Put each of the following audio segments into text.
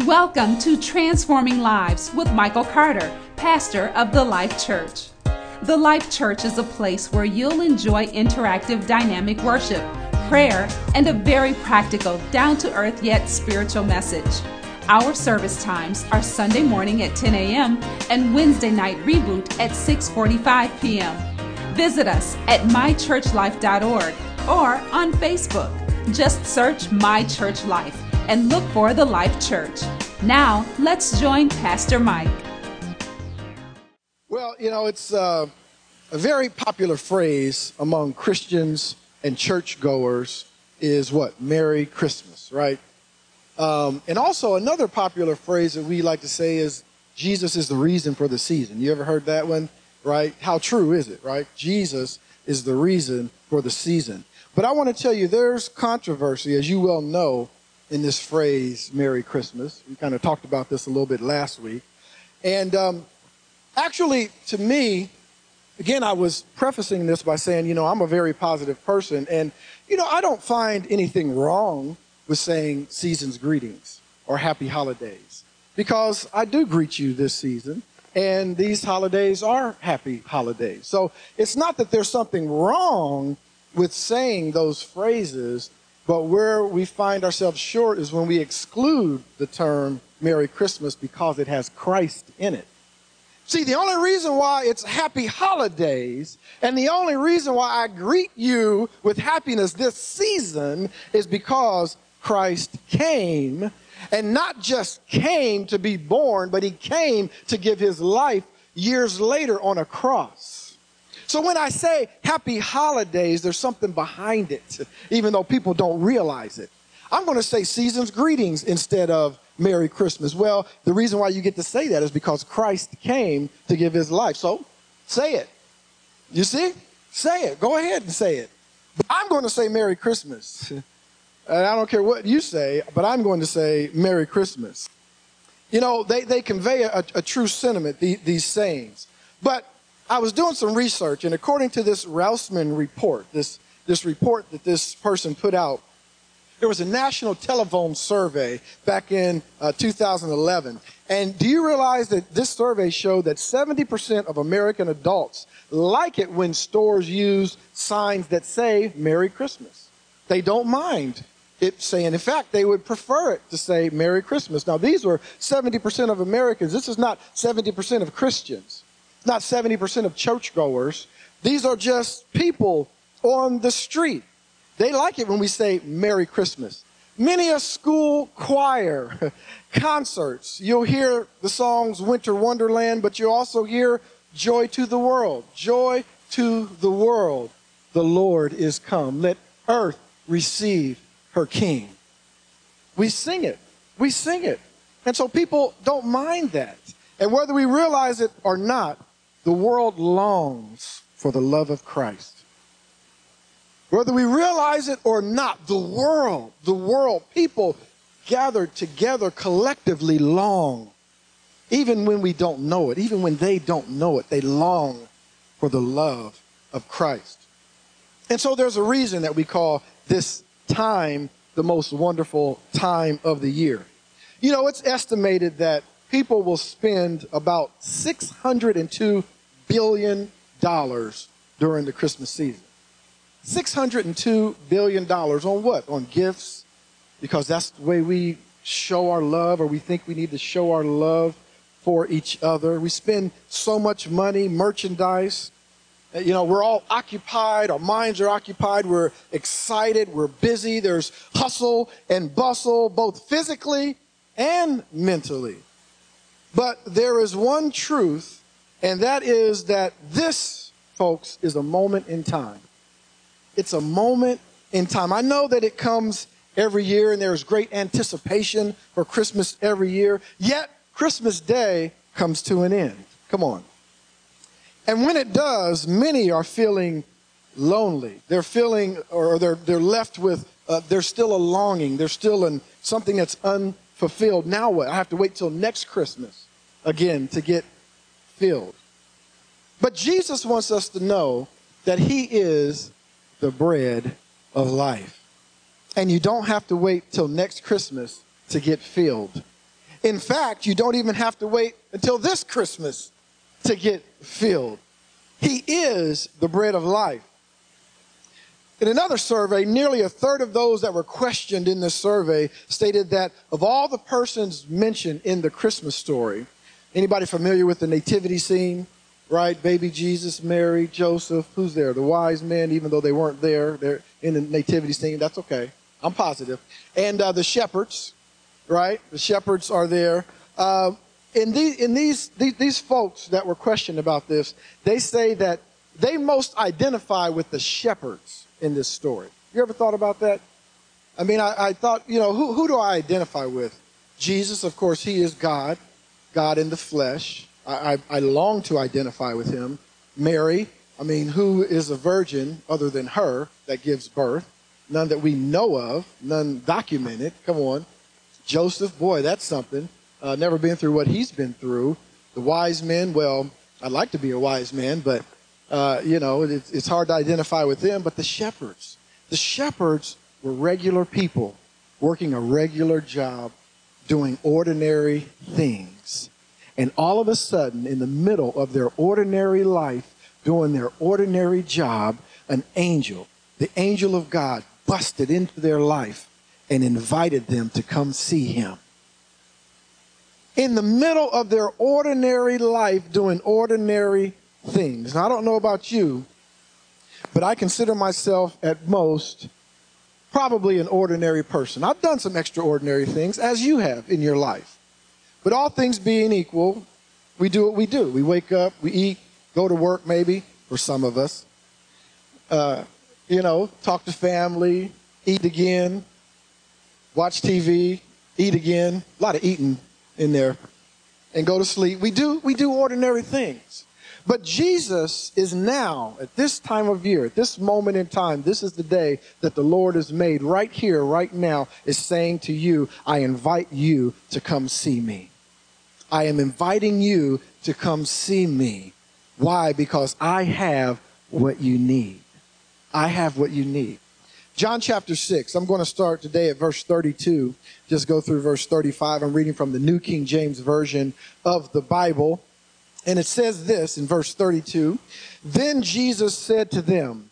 Welcome to Transforming Lives with Michael Carter, pastor of the Life Church. The Life Church is a place where you'll enjoy interactive, dynamic worship, prayer, and a very practical, down to earth yet spiritual message. Our service times are Sunday morning at 10 a.m. and Wednesday night reboot at 6:45 p.m. Visit us at mychurchlife.org or on Facebook. Just search My Church Life and look for the Life Church. Now, let's join Pastor Mike. Well, you know, it's uh, a very popular phrase among Christians and churchgoers is what? Merry Christmas, right? Um, and also another popular phrase that we like to say is Jesus is the reason for the season. You ever heard that one? Right? How true is it, right? Jesus is the reason for the season. But I want to tell you, there's controversy, as you well know, in this phrase, Merry Christmas. We kind of talked about this a little bit last week. And um, actually, to me, again, I was prefacing this by saying, you know, I'm a very positive person. And, you know, I don't find anything wrong with saying season's greetings or happy holidays because I do greet you this season. And these holidays are happy holidays. So it's not that there's something wrong with saying those phrases, but where we find ourselves short is when we exclude the term Merry Christmas because it has Christ in it. See, the only reason why it's happy holidays and the only reason why I greet you with happiness this season is because Christ came and not just came to be born, but he came to give his life years later on a cross. So when I say happy holidays, there's something behind it, even though people don't realize it. I'm going to say season's greetings instead of Merry Christmas. Well, the reason why you get to say that is because Christ came to give his life. So say it. You see? Say it. Go ahead and say it. I'm going to say Merry Christmas. And I don't care what you say, but I'm going to say Merry Christmas. You know, they, they convey a, a true sentiment, the, these sayings. But I was doing some research, and according to this Rasmussen report, this, this report that this person put out, there was a national telephone survey back in uh, 2011. And do you realize that this survey showed that 70% of American adults like it when stores use signs that say Merry Christmas? They don't mind it saying, in fact, they would prefer it to say Merry Christmas. Now, these were 70% of Americans. This is not 70% of Christians not 70% of churchgoers. These are just people on the street. They like it when we say Merry Christmas. Many a school choir, concerts, you'll hear the songs Winter Wonderland, but you also hear Joy to the World. Joy to the world. The Lord is come. Let earth receive her King. We sing it. We sing it. And so people don't mind that. And whether we realize it or not, the world longs for the love of Christ. Whether we realize it or not, the world, the world, people gathered together collectively long. Even when we don't know it, even when they don't know it, they long for the love of Christ. And so there's a reason that we call this time the most wonderful time of the year. You know, it's estimated that people will spend about 602 billion dollars during the Christmas season. $602 billion on what? On gifts, because that's the way we show our love, or we think we need to show our love for each other. We spend so much money, merchandise. Uh, you know, we're all occupied, our minds are occupied, we're excited, we're busy. There's hustle and bustle, both physically and mentally. But there is one truth and that is that this, folks, is a moment in time. It's a moment in time. I know that it comes every year and there's great anticipation for Christmas every year, yet Christmas Day comes to an end. Come on. And when it does, many are feeling lonely. They're feeling, or they're, they're left with, uh, there's still a longing. There's still an, something that's unfulfilled. Now what? I have to wait till next Christmas again to get filled. But Jesus wants us to know that He is the bread of life. And you don't have to wait till next Christmas to get filled. In fact, you don't even have to wait until this Christmas to get filled. He is the bread of life. In another survey, nearly a third of those that were questioned in this survey stated that of all the persons mentioned in the Christmas story, anybody familiar with the nativity scene? Right? Baby Jesus, Mary, Joseph, who's there? The wise men, even though they weren't there, they're in the nativity scene. That's okay. I'm positive. And uh, the shepherds, right? The shepherds are there. Uh, in, these, in these, these, these folks that were questioned about this, they say that they most identify with the shepherds in this story. You ever thought about that? I mean, I, I thought, you know, who, who do I identify with? Jesus, of course, he is God, God in the flesh. I, I, I long to identify with him. Mary, I mean, who is a virgin other than her that gives birth? None that we know of, none documented. Come on. Joseph, boy, that's something. Uh, never been through what he's been through. The wise men, well, I'd like to be a wise man, but, uh, you know, it's, it's hard to identify with them. But the shepherds, the shepherds were regular people working a regular job, doing ordinary things. And all of a sudden, in the middle of their ordinary life, doing their ordinary job, an angel, the angel of God, busted into their life and invited them to come see him. In the middle of their ordinary life, doing ordinary things. Now, I don't know about you, but I consider myself at most probably an ordinary person. I've done some extraordinary things, as you have in your life. But all things being equal, we do what we do. We wake up, we eat, go to work maybe, for some of us. Uh, you know, talk to family, eat again, watch TV, eat again, a lot of eating in there, and go to sleep. We do, we do ordinary things. But Jesus is now, at this time of year, at this moment in time, this is the day that the Lord has made right here, right now, is saying to you, I invite you to come see me. I am inviting you to come see me. Why? Because I have what you need. I have what you need. John chapter 6, I'm going to start today at verse 32, just go through verse 35. I'm reading from the New King James Version of the Bible. And it says this in verse 32 Then Jesus said to them,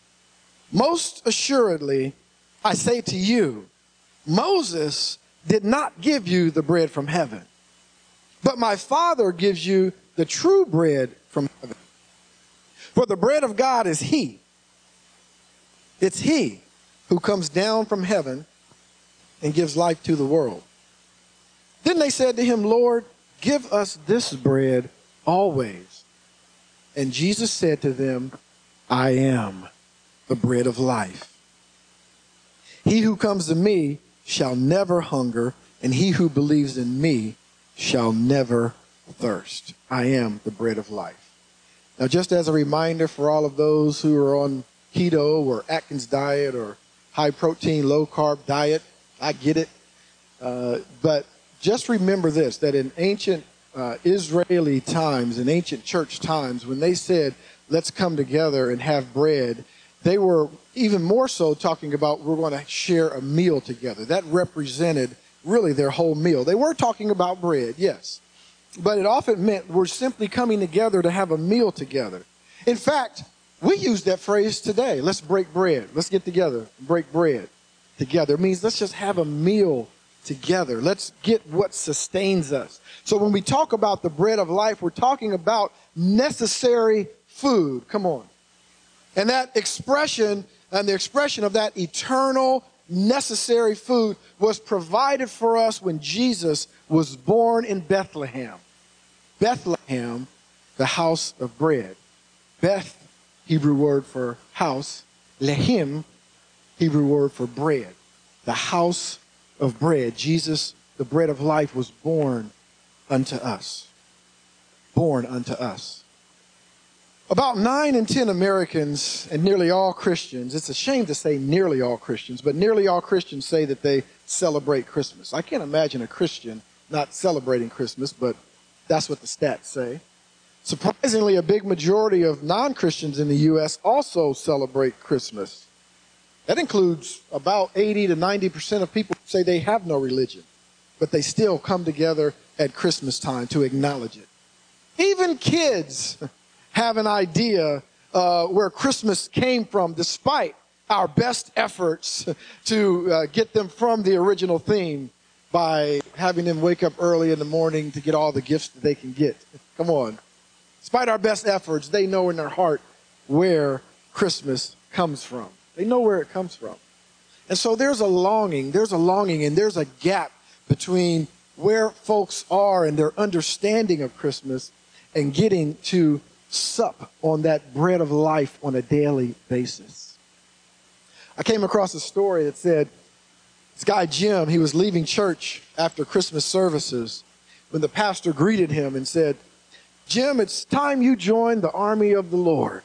Most assuredly, I say to you, Moses did not give you the bread from heaven, but my Father gives you the true bread from heaven. For the bread of God is He. It's He who comes down from heaven and gives life to the world. Then they said to him, Lord, give us this bread always. And Jesus said to them, I am the bread of life. He who comes to me shall never hunger, and he who believes in me shall never thirst. I am the bread of life. Now, just as a reminder for all of those who are on keto or Atkins diet or high protein, low carb diet, I get it. Uh, but just remember this that in ancient uh, Israeli times, in ancient church times, when they said, let's come together and have bread, they were even more so talking about we're going to share a meal together. That represented really their whole meal. They were talking about bread, yes but it often meant we're simply coming together to have a meal together. In fact, we use that phrase today. Let's break bread. Let's get together, break bread together. It means let's just have a meal together. Let's get what sustains us. So when we talk about the bread of life, we're talking about necessary food. Come on. And that expression and the expression of that eternal necessary food was provided for us when Jesus was born in Bethlehem. Bethlehem, the house of bread. Beth, Hebrew word for house. Lehim, Hebrew word for bread. The house of bread. Jesus, the bread of life, was born unto us. Born unto us. About nine in ten Americans, and nearly all Christians, it's a shame to say nearly all Christians, but nearly all Christians say that they celebrate Christmas. I can't imagine a Christian not celebrating Christmas, but that's what the stats say. Surprisingly, a big majority of non Christians in the U.S. also celebrate Christmas. That includes about 80 to 90% of people who say they have no religion, but they still come together at Christmas time to acknowledge it. Even kids have an idea uh, where Christmas came from, despite our best efforts to uh, get them from the original theme by having them wake up early in the morning to get all the gifts that they can get. Come on. Despite our best efforts, they know in their heart where Christmas comes from. They know where it comes from. And so there's a longing, there's a longing, and there's a gap between where folks are and their understanding of Christmas and getting to sup on that bread of life on a daily basis. I came across a story that said this guy Jim, he was leaving church after Christmas services when the pastor greeted him and said, Jim, it's time you join the army of the Lord.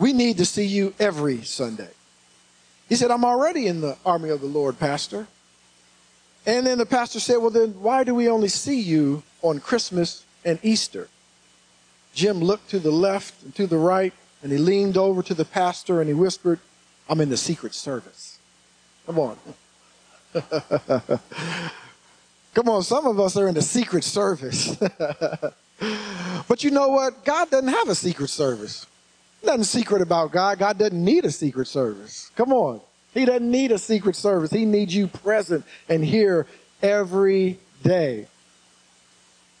We need to see you every Sunday. He said, I'm already in the army of the Lord, Pastor. And then the pastor said, Well, then why do we only see you on Christmas and Easter? Jim looked to the left and to the right, and he leaned over to the pastor and he whispered, I'm in the Secret Service. Come on. Come on, some of us are in the Secret Service. but you know what? God doesn't have a Secret Service. Nothing secret about God. God doesn't need a Secret Service. Come on. He doesn't need a Secret Service. He needs you present and here every day.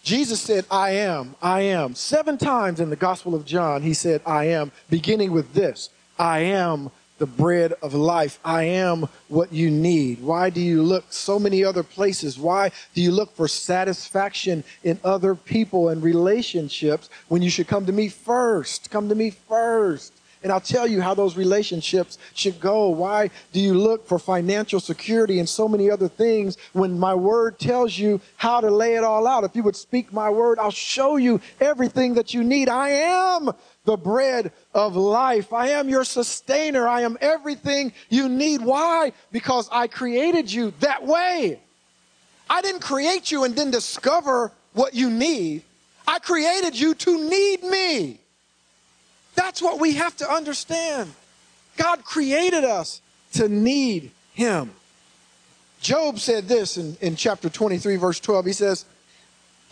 Jesus said, I am, I am. Seven times in the Gospel of John, he said, I am, beginning with this I am the bread of life. I am what you need. Why do you look so many other places? Why do you look for satisfaction in other people and relationships when you should come to me first? Come to me first. And I'll tell you how those relationships should go. Why do you look for financial security and so many other things when my word tells you how to lay it all out? If you would speak my word, I'll show you everything that you need. I am the bread of life. I am your sustainer. I am everything you need. Why? Because I created you that way. I didn't create you and then discover what you need. I created you to need me. That's what we have to understand. God created us to need Him. Job said this in, in chapter 23, verse 12. He says,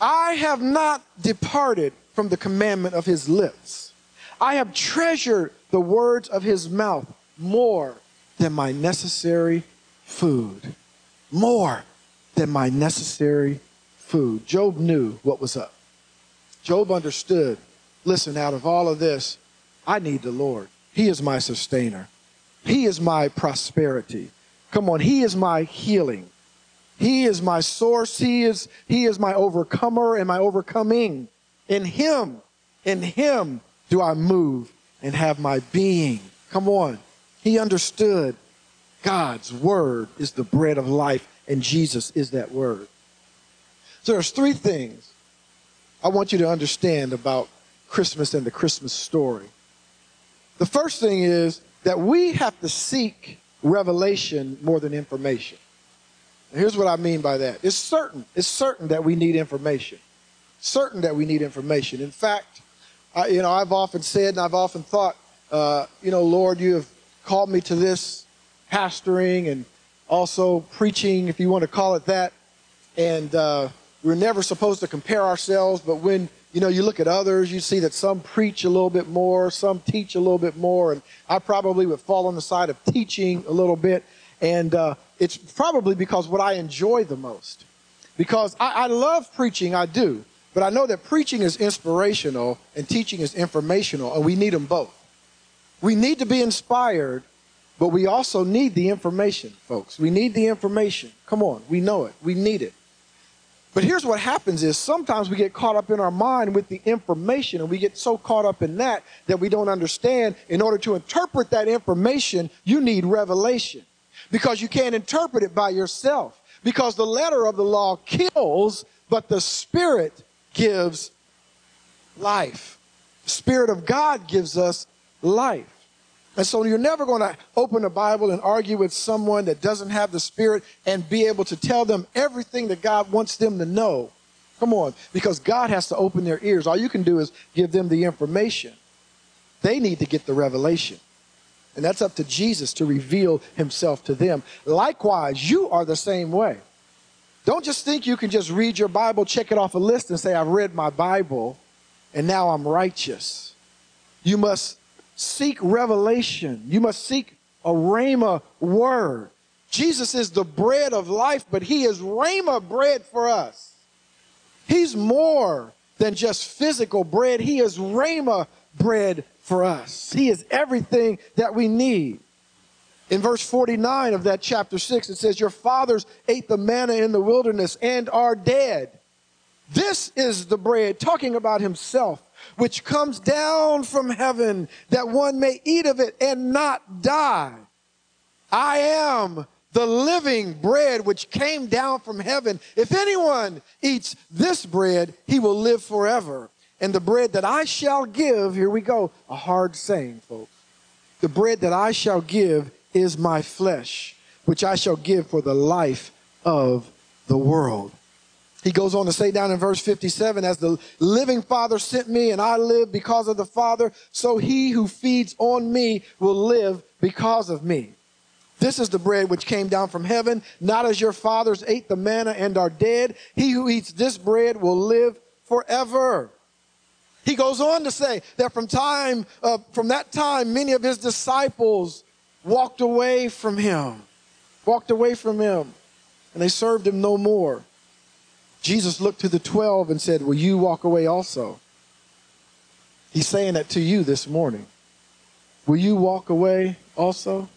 I have not departed from the commandment of His lips. I have treasured the words of His mouth more than my necessary food. More than my necessary food. Job knew what was up. Job understood listen, out of all of this, I need the Lord. He is my sustainer. He is my prosperity. Come on, He is my healing. He is my source. He is, he is my overcomer and my overcoming. In Him, in Him do I move and have my being. Come on. He understood God's word is the bread of life, and Jesus is that word. So there's three things I want you to understand about Christmas and the Christmas story. The first thing is that we have to seek revelation more than information. And here's what I mean by that. It's certain, it's certain that we need information. Certain that we need information. In fact, I, you know, I've often said and I've often thought, uh, you know, Lord, you have called me to this pastoring and also preaching, if you want to call it that. And uh, we're never supposed to compare ourselves, but when you know, you look at others, you see that some preach a little bit more, some teach a little bit more, and I probably would fall on the side of teaching a little bit. And uh, it's probably because what I enjoy the most. Because I, I love preaching, I do, but I know that preaching is inspirational and teaching is informational, and we need them both. We need to be inspired, but we also need the information, folks. We need the information. Come on, we know it. We need it. But here's what happens is sometimes we get caught up in our mind with the information and we get so caught up in that that we don't understand. In order to interpret that information, you need revelation because you can't interpret it by yourself because the letter of the law kills, but the spirit gives life. The spirit of God gives us life. And so you're never going to open a Bible and argue with someone that doesn't have the Spirit and be able to tell them everything that God wants them to know. Come on, because God has to open their ears. All you can do is give them the information. They need to get the revelation. And that's up to Jesus to reveal himself to them. Likewise, you are the same way. Don't just think you can just read your Bible, check it off a list, and say, I've read my Bible, and now I'm righteous. You must seek revelation. You must seek a Rhema word. Jesus is the bread of life, but he is Rhema bread for us. He's more than just physical bread. He is Rhema bread for us. He is everything that we need. In verse 49 of that chapter 6, it says, Your fathers ate the manna in the wilderness and are dead. This is the bread, talking about himself, which comes down from heaven, that one may eat of it and not die. I am the living bread which came down from heaven. If anyone eats this bread, he will live forever. And the bread that I shall give, here we go, a hard saying, folks. The bread that I shall give is my flesh, which I shall give for the life of the world. He goes on to say down in verse 57 As the living Father sent me, and I live because of the Father, so he who feeds on me will live because of me. This is the bread which came down from heaven, not as your fathers ate the manna and are dead. He who eats this bread will live forever. He goes on to say that from time, uh, from that time, many of his disciples walked away from him, walked away from him, and they served him no more. Jesus looked to the 12 and said, Will you walk away also? He's saying that to you this morning. Will you walk away also?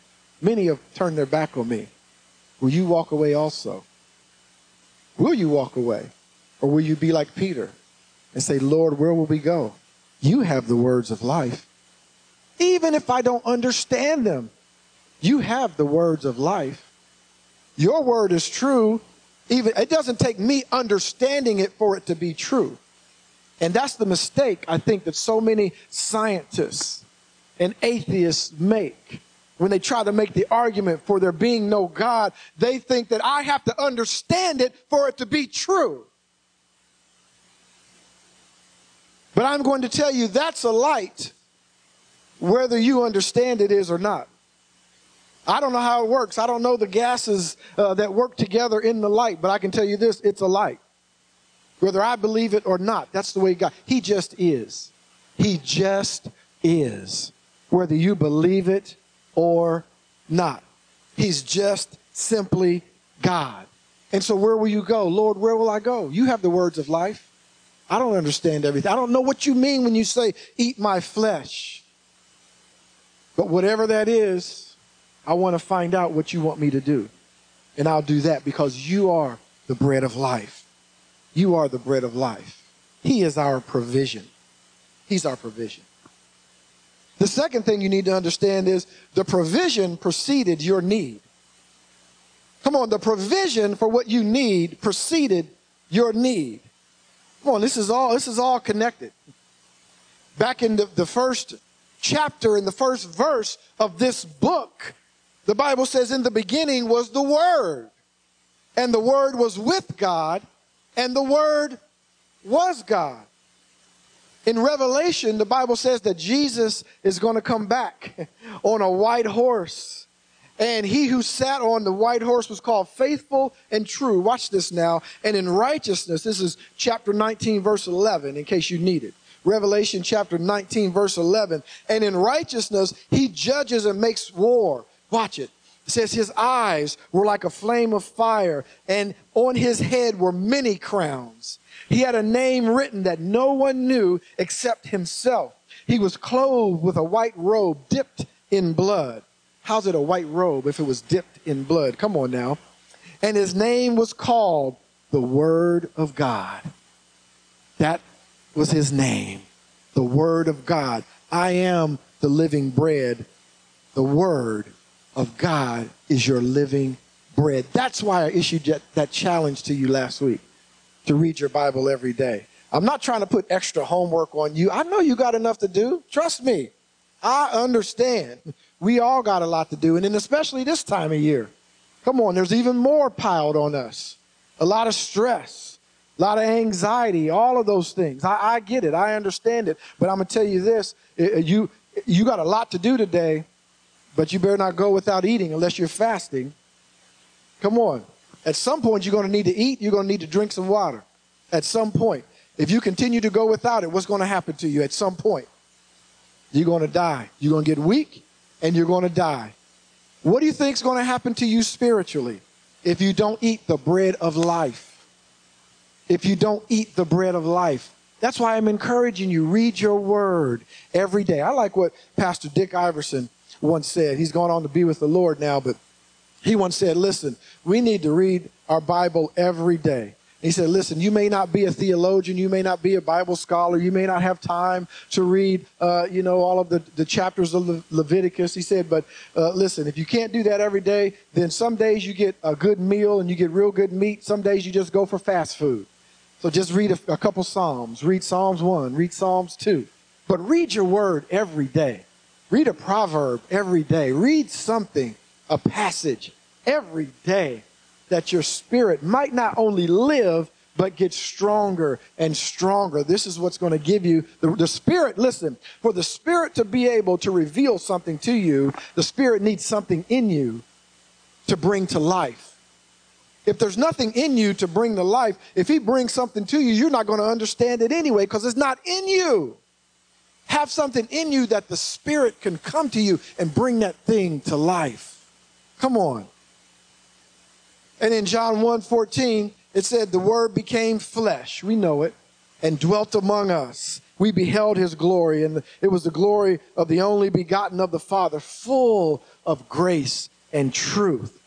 Many have turned their back on me. Will you walk away also? Will you walk away? Or will you be like Peter and say, Lord, where will we go? You have the words of life. Even if I don't understand them, you have the words of life. Your word is true. Even it doesn't take me understanding it for it to be true. And that's the mistake I think that so many scientists and atheists make when they try to make the argument for there being no God, they think that I have to understand it for it to be true. But I'm going to tell you that's a light, whether you understand it is or not. I don't know how it works. I don't know the gases uh, that work together in the light, but I can tell you this it's a light. Whether I believe it or not, that's the way God, He just is. He just is. Whether you believe it or not. He's just simply God. And so, where will you go? Lord, where will I go? You have the words of life. I don't understand everything. I don't know what you mean when you say, eat my flesh. But whatever that is, I want to find out what you want me to do. And I'll do that because you are the bread of life. You are the bread of life. He is our provision. He's our provision. The second thing you need to understand is the provision preceded your need. Come on, the provision for what you need preceded your need. Come on, this is all this is all connected. Back in the, the first chapter, in the first verse of this book, the Bible says, In the beginning was the Word, and the Word was with God, and the Word was God. In Revelation, the Bible says that Jesus is going to come back on a white horse. And he who sat on the white horse was called faithful and true. Watch this now. And in righteousness, this is chapter 19, verse 11, in case you need it. Revelation chapter 19, verse 11. And in righteousness, he judges and makes war. Watch it. It says his eyes were like a flame of fire, and on his head were many crowns. He had a name written that no one knew except himself. He was clothed with a white robe dipped in blood. How's it a white robe if it was dipped in blood? Come on now. And his name was called the Word of God. That was his name, the Word of God. I am the living bread. The Word of God is your living bread. That's why I issued that challenge to you last week to read your Bible every day. I'm not trying to put extra homework on you. I know you got enough to do. Trust me. I understand. We all got a lot to do. And then especially this time of year. Come on, there's even more piled on us. A lot of stress, a lot of anxiety, all of those things. I, I get it. I understand it. But I'm going to tell you this. You, you got a lot to do today, but you better not go without eating unless you're fasting. Come on. At some point, you're going to need to eat, you're going to need to drink some water. At some point. If you continue to go without it, what's going to happen to you at some point? You're going to die. You're going to get weak and you're going to die. What do you think is going to happen to you spiritually if you don't eat the bread of life? If you don't eat the bread of life. That's why I'm encouraging you read your word every day. I like what Pastor Dick Iverson once said. He's gone on to be with the Lord now, but he once said, Listen, we need to read our Bible every day. He said, Listen, you may not be a theologian, you may not be a Bible scholar, you may not have time to read, uh, you know, all of the, the chapters of Le- Leviticus. He said, But uh, listen, if you can't do that every day, then some days you get a good meal and you get real good meat. Some days you just go for fast food. So just read a, a couple Psalms. Read Psalms 1, read Psalms 2. But read your word every day. Read a proverb every day. Read something, a passage every day that your spirit might not only live, but get stronger and stronger. This is what's going to give you the, the, spirit. Listen, for the spirit to be able to reveal something to you, the spirit needs something in you to bring to life. If there's nothing in you to bring to life, if he brings something to you, you're not going to understand it anyway because it's not in you. Have something in you that the spirit can come to you and bring that thing to life. Come on. And in John 1 14, it said, The word became flesh. We know it. And dwelt among us. We beheld his glory, and it was the glory of the only begotten of the Father, full of grace and truth.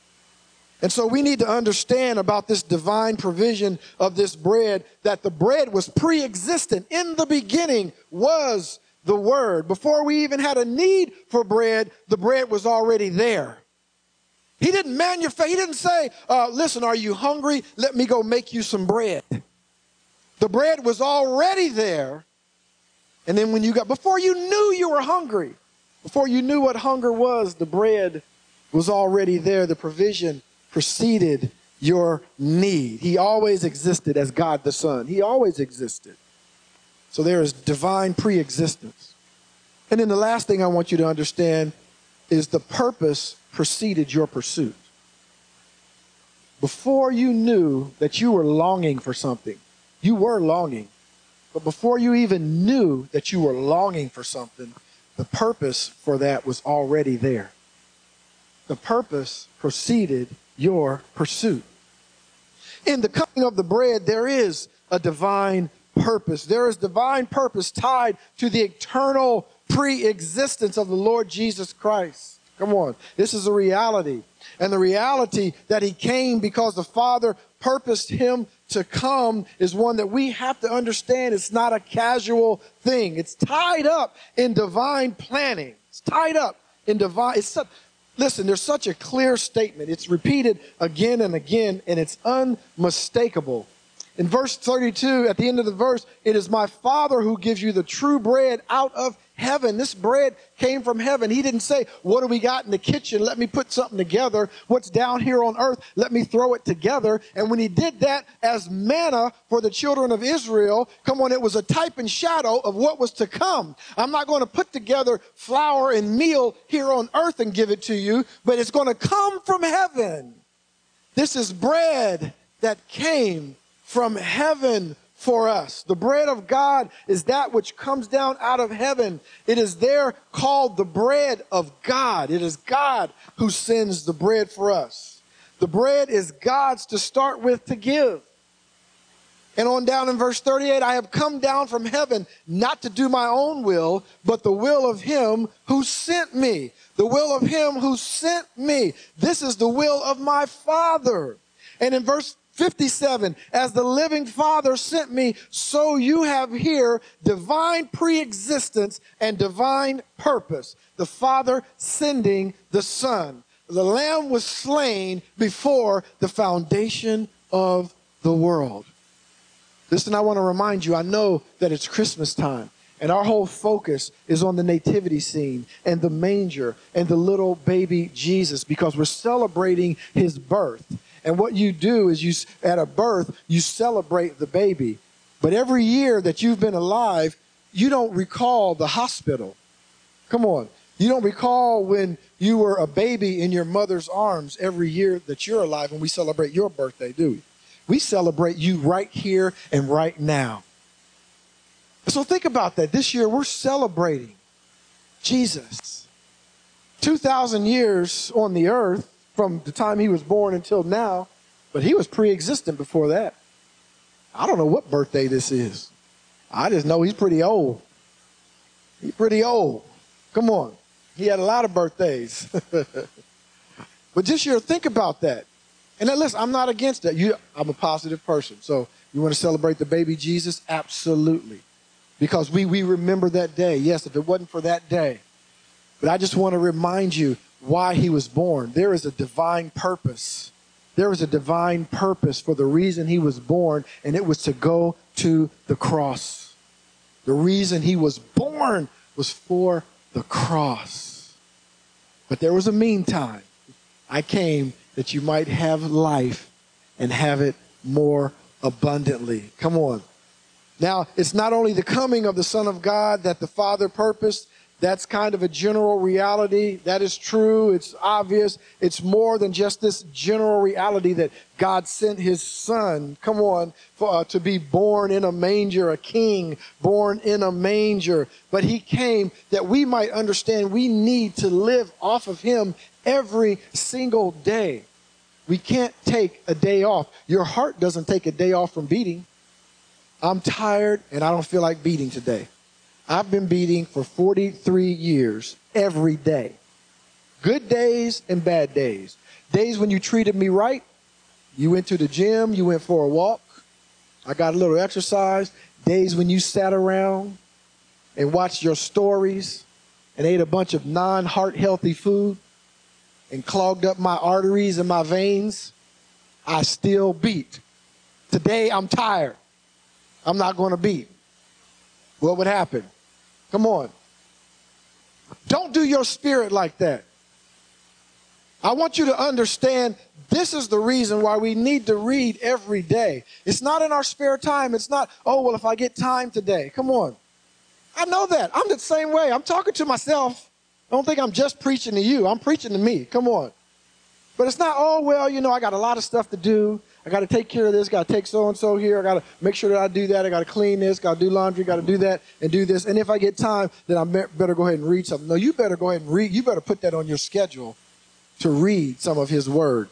And so we need to understand about this divine provision of this bread that the bread was pre existent. In the beginning was the Word. Before we even had a need for bread, the bread was already there. He didn't manufacture, he didn't say, uh, listen, are you hungry? Let me go make you some bread. The bread was already there. And then when you got, before you knew you were hungry, before you knew what hunger was, the bread was already there. The provision preceded your need. He always existed as God the Son. He always existed. So there is divine pre existence. And then the last thing I want you to understand is the purpose preceded your pursuit. Before you knew that you were longing for something, you were longing. But before you even knew that you were longing for something, the purpose for that was already there. The purpose preceded your pursuit. In the cutting of the bread, there is a divine purpose. There is divine purpose tied to the eternal pre existence of the Lord Jesus Christ. Come on. This is a reality. And the reality that he came because the Father purposed him to come is one that we have to understand. It's not a casual thing. It's tied up in divine planning. It's tied up in divine. It's so, listen, there's such a clear statement. It's repeated again and again, and it's unmistakable. In verse 32, at the end of the verse, it is my Father who gives you the true bread out of heaven. This bread came from heaven. He didn't say, What do we got in the kitchen? Let me put something together. What's down here on earth? Let me throw it together. And when he did that as manna for the children of Israel, come on, it was a type and shadow of what was to come. I'm not going to put together flour and meal here on earth and give it to you, but it's going to come from heaven. This is bread that came from heaven for us. The bread of God is that which comes down out of heaven. It is there called the bread of God. It is God who sends the bread for us. The bread is God's to start with to give. And on down in verse 38, I have come down from heaven not to do my own will, but the will of him who sent me. The will of him who sent me. This is the will of my Father. And in verse 57 As the living Father sent me, so you have here divine preexistence and divine purpose. The Father sending the Son. The Lamb was slain before the foundation of the world. Listen, I want to remind you, I know that it's Christmas time. And our whole focus is on the nativity scene and the manger and the little baby Jesus because we're celebrating his birth. And what you do is you, at a birth, you celebrate the baby. But every year that you've been alive, you don't recall the hospital. Come on. You don't recall when you were a baby in your mother's arms every year that you're alive and we celebrate your birthday, do we? We celebrate you right here and right now. So think about that. This year we're celebrating Jesus. 2,000 years on the earth from the time he was born until now, but he was pre existent before that. I don't know what birthday this is. I just know he's pretty old. He's pretty old. Come on. He had a lot of birthdays. but this year, think about that. And then listen, I'm not against that. You, I'm a positive person. So you want to celebrate the baby Jesus? Absolutely. Because we, we remember that day. Yes, if it wasn't for that day. But I just want to remind you why he was born. There is a divine purpose. There is a divine purpose for the reason he was born, and it was to go to the cross. The reason he was born was for the cross. But there was a meantime. I came that you might have life and have it more abundantly. Come on. Now, it's not only the coming of the Son of God that the Father purposed, that's kind of a general reality. That is true. It's obvious. It's more than just this general reality that God sent his son, come on, for, uh, to be born in a manger, a king born in a manger. But he came that we might understand we need to live off of him every single day. We can't take a day off. Your heart doesn't take a day off from beating. I'm tired and I don't feel like beating today. I've been beating for 43 years every day. Good days and bad days. Days when you treated me right, you went to the gym, you went for a walk, I got a little exercise. Days when you sat around and watched your stories and ate a bunch of non heart healthy food and clogged up my arteries and my veins, I still beat. Today I'm tired. I'm not going to beat. What would happen? Come on. Don't do your spirit like that. I want you to understand this is the reason why we need to read every day. It's not in our spare time. It's not, oh, well, if I get time today. Come on. I know that. I'm the same way. I'm talking to myself. I don't think I'm just preaching to you. I'm preaching to me. Come on. But it's not, oh, well, you know, I got a lot of stuff to do. I got to take care of this, got to take so and so here, I got to make sure that I do that, I got to clean this, got to do laundry, got to do that and do this. And if I get time, then I better go ahead and read something. No, you better go ahead and read. You better put that on your schedule to read some of his word.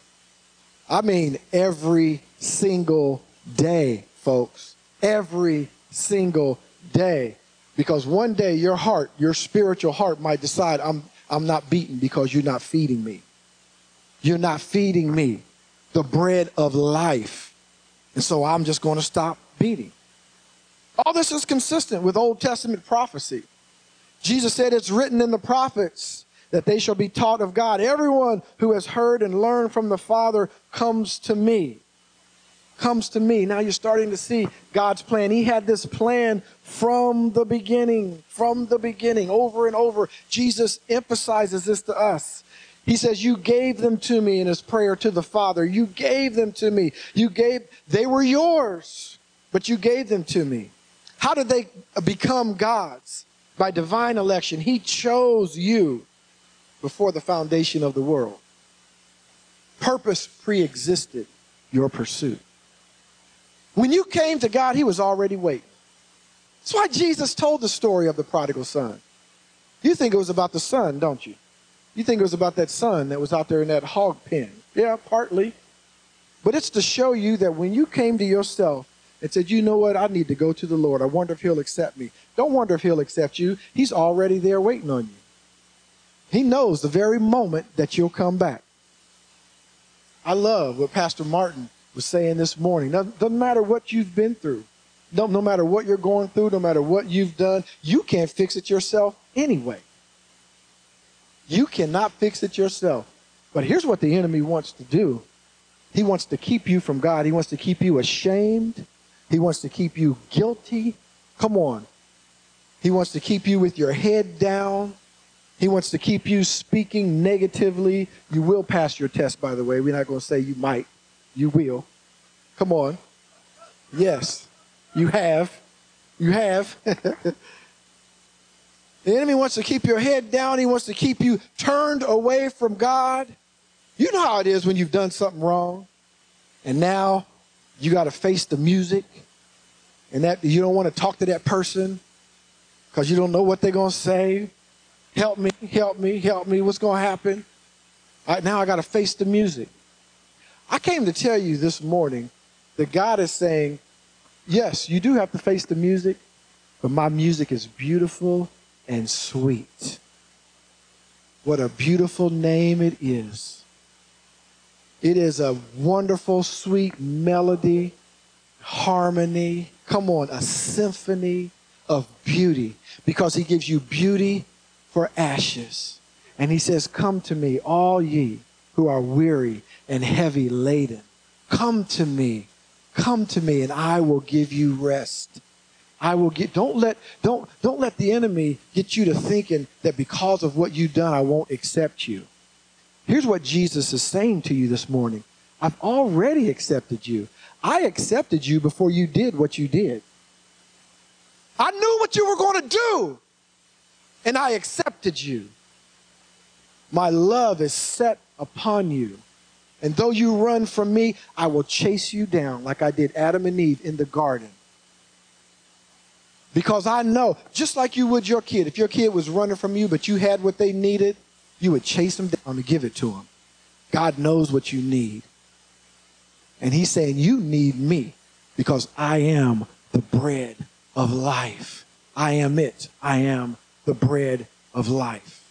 I mean, every single day, folks. Every single day. Because one day your heart, your spiritual heart might decide, I'm, I'm not beaten because you're not feeding me. You're not feeding me the bread of life. And so I'm just going to stop beating. All this is consistent with Old Testament prophecy. Jesus said it's written in the prophets that they shall be taught of God. Everyone who has heard and learned from the Father comes to me. Comes to me. Now you're starting to see God's plan. He had this plan from the beginning, from the beginning, over and over. Jesus emphasizes this to us. He says, You gave them to me in his prayer to the Father. You gave them to me. You gave, they were yours, but you gave them to me. How did they become God's? By divine election. He chose you before the foundation of the world. Purpose pre existed your pursuit. When you came to God, He was already waiting. That's why Jesus told the story of the prodigal son. You think it was about the son, don't you? You think it was about that son that was out there in that hog pen. Yeah, partly. But it's to show you that when you came to yourself and said, you know what, I need to go to the Lord. I wonder if he'll accept me. Don't wonder if he'll accept you. He's already there waiting on you. He knows the very moment that you'll come back. I love what Pastor Martin was saying this morning. Doesn't matter what you've been through. No, no matter what you're going through, no matter what you've done, you can't fix it yourself anyway. You cannot fix it yourself. But here's what the enemy wants to do he wants to keep you from God, he wants to keep you ashamed, he wants to keep you guilty. Come on. He wants to keep you with your head down. He wants to keep you speaking negatively. You will pass your test, by the way. We're not going to say you might. You will. Come on. Yes, you have. You have. The enemy wants to keep your head down. He wants to keep you turned away from God. You know how it is when you've done something wrong. And now you got to face the music. And that you don't want to talk to that person because you don't know what they're going to say. Help me, help me, help me. What's going to happen? Right, now I got to face the music. I came to tell you this morning that God is saying, yes, you do have to face the music, but my music is beautiful and sweet. What a beautiful name it is. It is a wonderful, sweet melody, harmony. Come on, a symphony of beauty because he gives you beauty for ashes. And he says, Come to me, all ye who are weary and heavy laden. Come to me. Come to me, and I will give you rest. I will get don't let don't don't let the enemy get you to thinking that because of what you've done I won't accept you. Here's what Jesus is saying to you this morning. I've already accepted you. I accepted you before you did what you did. I knew what you were going to do, and I accepted you. My love is set upon you. And though you run from me, I will chase you down like I did Adam and Eve in the garden. Because I know, just like you would your kid, if your kid was running from you, but you had what they needed, you would chase them down to give it to them. God knows what you need. And He's saying, You need me because I am the bread of life. I am it. I am the bread of life.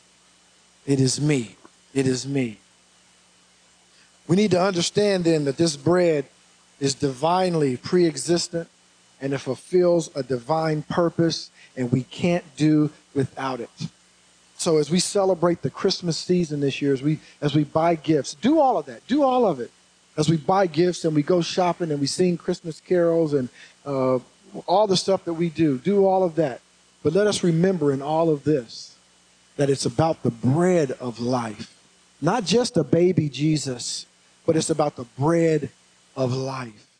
It is me. It is me. We need to understand then that this bread is divinely pre existent and it fulfills a divine purpose, and we can't do without it. So as we celebrate the Christmas season this year, as we as we buy gifts, do all of that. Do all of it. As we buy gifts and we go shopping and we sing Christmas carols and uh, all the stuff that we do, do all of that. But let us remember in all of this that it's about the bread of life, not just a baby Jesus, but it's about the bread of life.